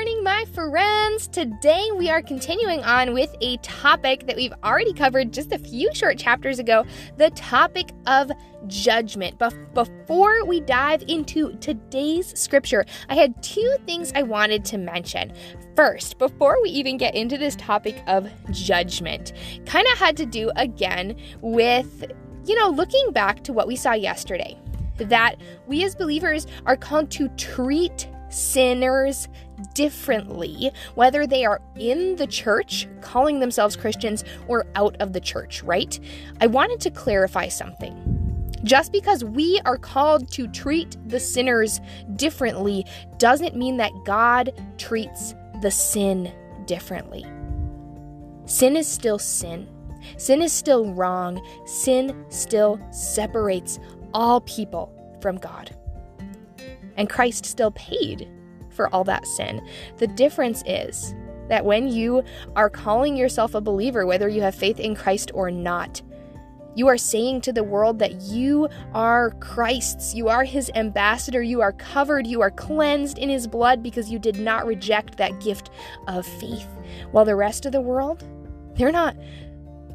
morning, my friends. Today we are continuing on with a topic that we've already covered just a few short chapters ago the topic of judgment. But before we dive into today's scripture, I had two things I wanted to mention. First, before we even get into this topic of judgment, kind of had to do again with, you know, looking back to what we saw yesterday that we as believers are called to treat sinners differently, whether they are in the church, calling themselves Christians, or out of the church, right? I wanted to clarify something. Just because we are called to treat the sinners differently doesn't mean that God treats the sin differently. Sin is still sin. Sin is still wrong. Sin still separates all people from God and Christ still paid for all that sin. The difference is that when you are calling yourself a believer, whether you have faith in Christ or not, you are saying to the world that you are Christ's. You are his ambassador. You are covered. You are cleansed in his blood because you did not reject that gift of faith. While the rest of the world, they're not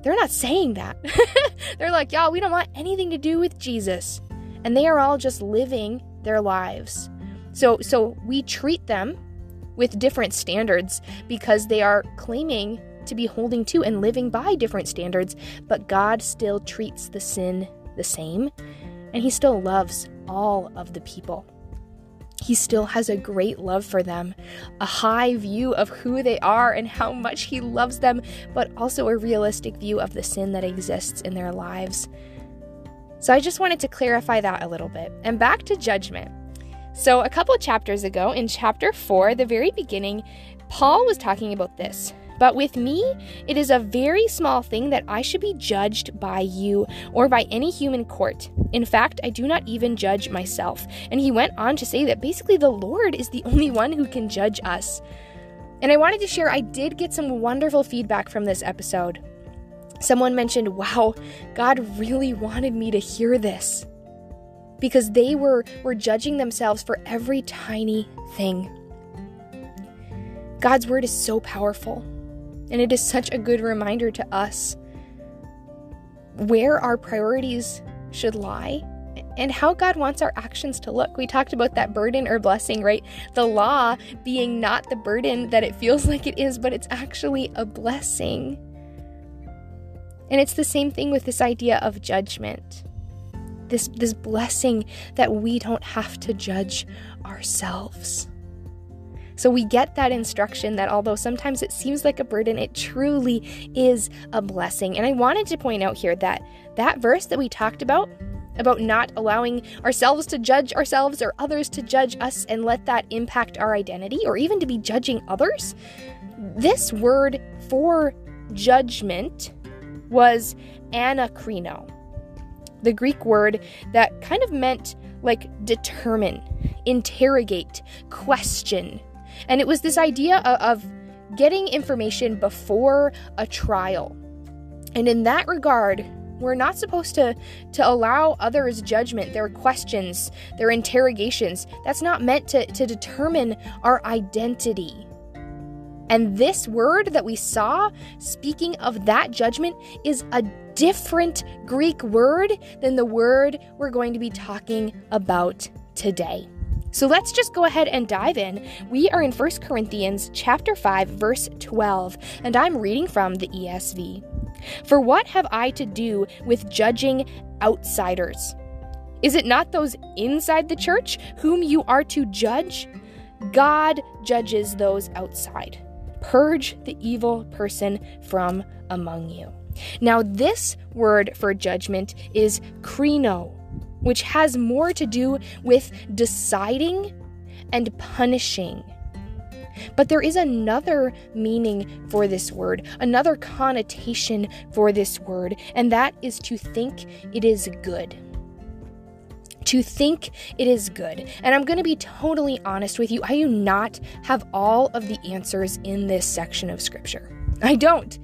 they're not saying that. they're like, "Y'all, we don't want anything to do with Jesus." And they are all just living their lives. So so we treat them with different standards because they are claiming to be holding to and living by different standards, but God still treats the sin the same and he still loves all of the people. He still has a great love for them, a high view of who they are and how much He loves them, but also a realistic view of the sin that exists in their lives. So I just wanted to clarify that a little bit. And back to judgment. So, a couple chapters ago, in chapter 4, the very beginning, Paul was talking about this. But with me, it is a very small thing that I should be judged by you or by any human court. In fact, I do not even judge myself. And he went on to say that basically the Lord is the only one who can judge us. And I wanted to share, I did get some wonderful feedback from this episode. Someone mentioned, wow, God really wanted me to hear this. Because they were, were judging themselves for every tiny thing. God's word is so powerful, and it is such a good reminder to us where our priorities should lie and how God wants our actions to look. We talked about that burden or blessing, right? The law being not the burden that it feels like it is, but it's actually a blessing. And it's the same thing with this idea of judgment. This, this blessing that we don't have to judge ourselves. So we get that instruction that although sometimes it seems like a burden, it truly is a blessing. And I wanted to point out here that that verse that we talked about, about not allowing ourselves to judge ourselves or others to judge us and let that impact our identity or even to be judging others, this word for judgment was anakrino, the Greek word that kind of meant like determine, interrogate, question. And it was this idea of, of getting information before a trial. And in that regard, we're not supposed to, to allow others' judgment, their questions, their interrogations. That's not meant to, to determine our identity. And this word that we saw, speaking of that judgment, is a different Greek word than the word we're going to be talking about today. So let's just go ahead and dive in. We are in 1 Corinthians chapter 5 verse 12, and I'm reading from the ESV. For what have I to do with judging outsiders? Is it not those inside the church whom you are to judge? God judges those outside. Purge the evil person from among you. Now, this word for judgment is krino, which has more to do with deciding and punishing. But there is another meaning for this word, another connotation for this word, and that is to think it is good to think it is good. And I'm going to be totally honest with you, I do not have all of the answers in this section of scripture. I don't.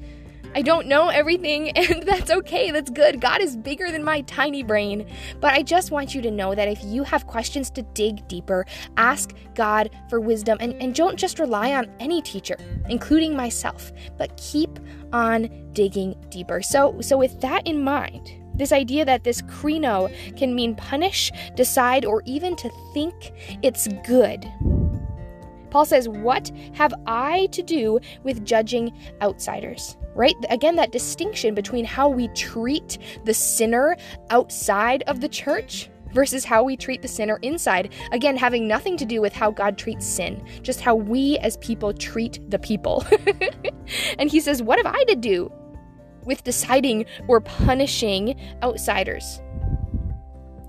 I don't know everything, and that's okay. That's good. God is bigger than my tiny brain. But I just want you to know that if you have questions to dig deeper, ask God for wisdom and, and don't just rely on any teacher, including myself, but keep on digging deeper. So, so with that in mind, this idea that this krino can mean punish, decide, or even to think it's good. Paul says, What have I to do with judging outsiders? right? Again, that distinction between how we treat the sinner outside of the church versus how we treat the sinner inside. Again, having nothing to do with how God treats sin, just how we as people treat the people. and he says, What have I to do with deciding or punishing outsiders?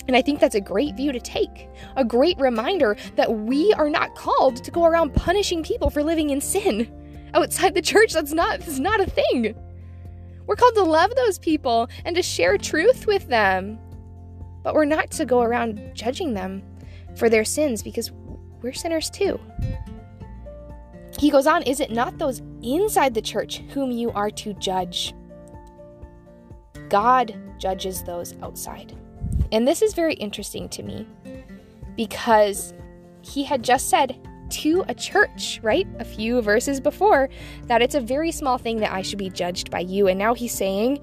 And I think that's a great view to take. A great reminder that we are not called to go around punishing people for living in sin outside the church. That's not that's not a thing. We're called to love those people and to share truth with them. But we're not to go around judging them for their sins because we're sinners too. He goes on, is it not those inside the church whom you are to judge? God judges those outside. And this is very interesting to me because he had just said, to a church, right? A few verses before, that it's a very small thing that I should be judged by you. And now he's saying,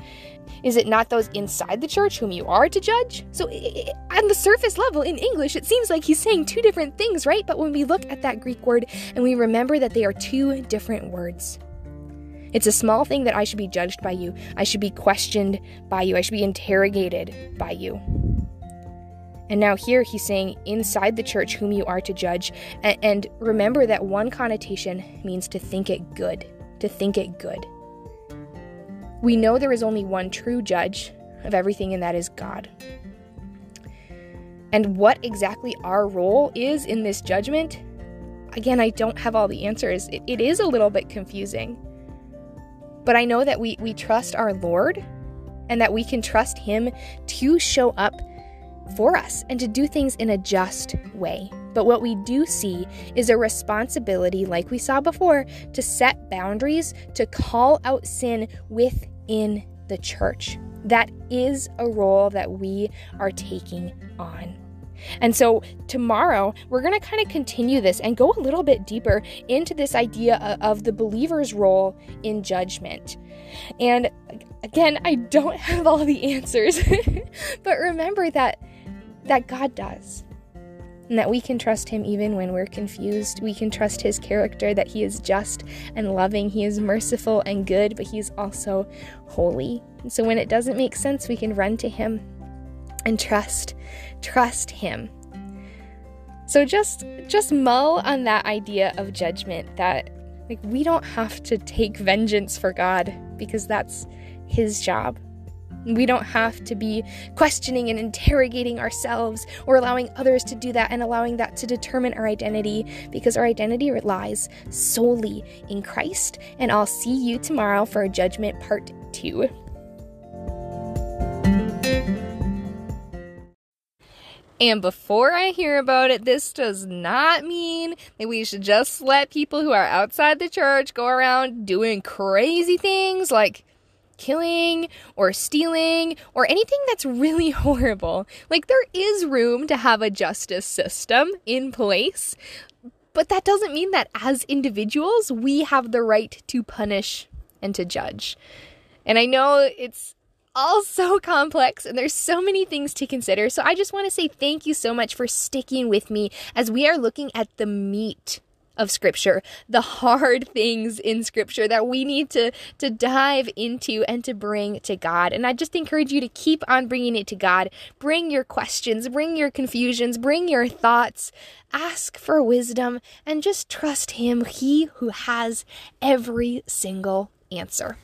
is it not those inside the church whom you are to judge? So, on the surface level in English, it seems like he's saying two different things, right? But when we look at that Greek word and we remember that they are two different words, it's a small thing that I should be judged by you. I should be questioned by you. I should be interrogated by you. And now here he's saying, inside the church, whom you are to judge. And, remember that one connotation means to think it good, to think it good. We know there is only one true judge of everything, and that is God. And what exactly our role is in this judgment, again, I don't have all the answers. it, it is a little bit confusing. But I know that we, we trust our Lord and that we can trust Him to show up for us and to do things in a just way. But what we do see is a responsibility, like we saw before, to set boundaries, to call out sin within the church. That is a role that we are taking on. And so, tomorrow, we're going to kind of continue this and go a little bit deeper into this idea of the believer's role in judgment. And again, I don't have all the answers, but remember that that God does. And that we can trust Him even when we're confused. We can trust His character, that He is just and loving. He is merciful and good, but He's also holy. And so when it doesn't make sense, we can run to Him and trust, trust Him. So just just mull on that idea of judgment that like we don't have to take vengeance for God because that's his job. We don't have to be questioning and interrogating ourselves or allowing others to do that and allowing that to determine our identity because our identity lies solely in Christ. And I'll see you tomorrow for Judgment Part 2. And before I hear about it, this does not mean that we should just let people who are outside the church go around doing crazy things like killing or stealing or anything that's really horrible. Like, there is room to have a justice system in place, but that doesn't mean that as individuals, we have the right to punish and to judge. And I know it's all so complex and there's so many things to consider. So I just want to say thank you so much for sticking with me as we are looking at the meat of scripture, the hard things in scripture that we need to to dive into and to bring to God. And I just encourage you to keep on bringing it to God. Bring your questions, bring your confusions, bring your thoughts. Ask for wisdom and just trust him, he who has every single answer.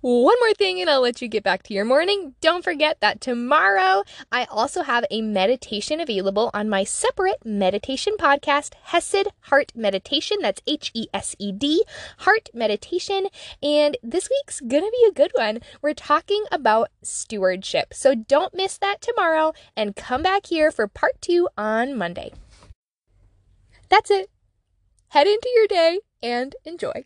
One more thing, and I'll let you get back to your morning. Don't forget that tomorrow I also have a meditation available on my separate meditation podcast, Hesed Heart Meditation. That's H E S E D, Heart Meditation. And this week's gonna be a good one. We're talking about stewardship. So don't miss that tomorrow and come back here for part two on Monday. That's it. Head into your day and enjoy.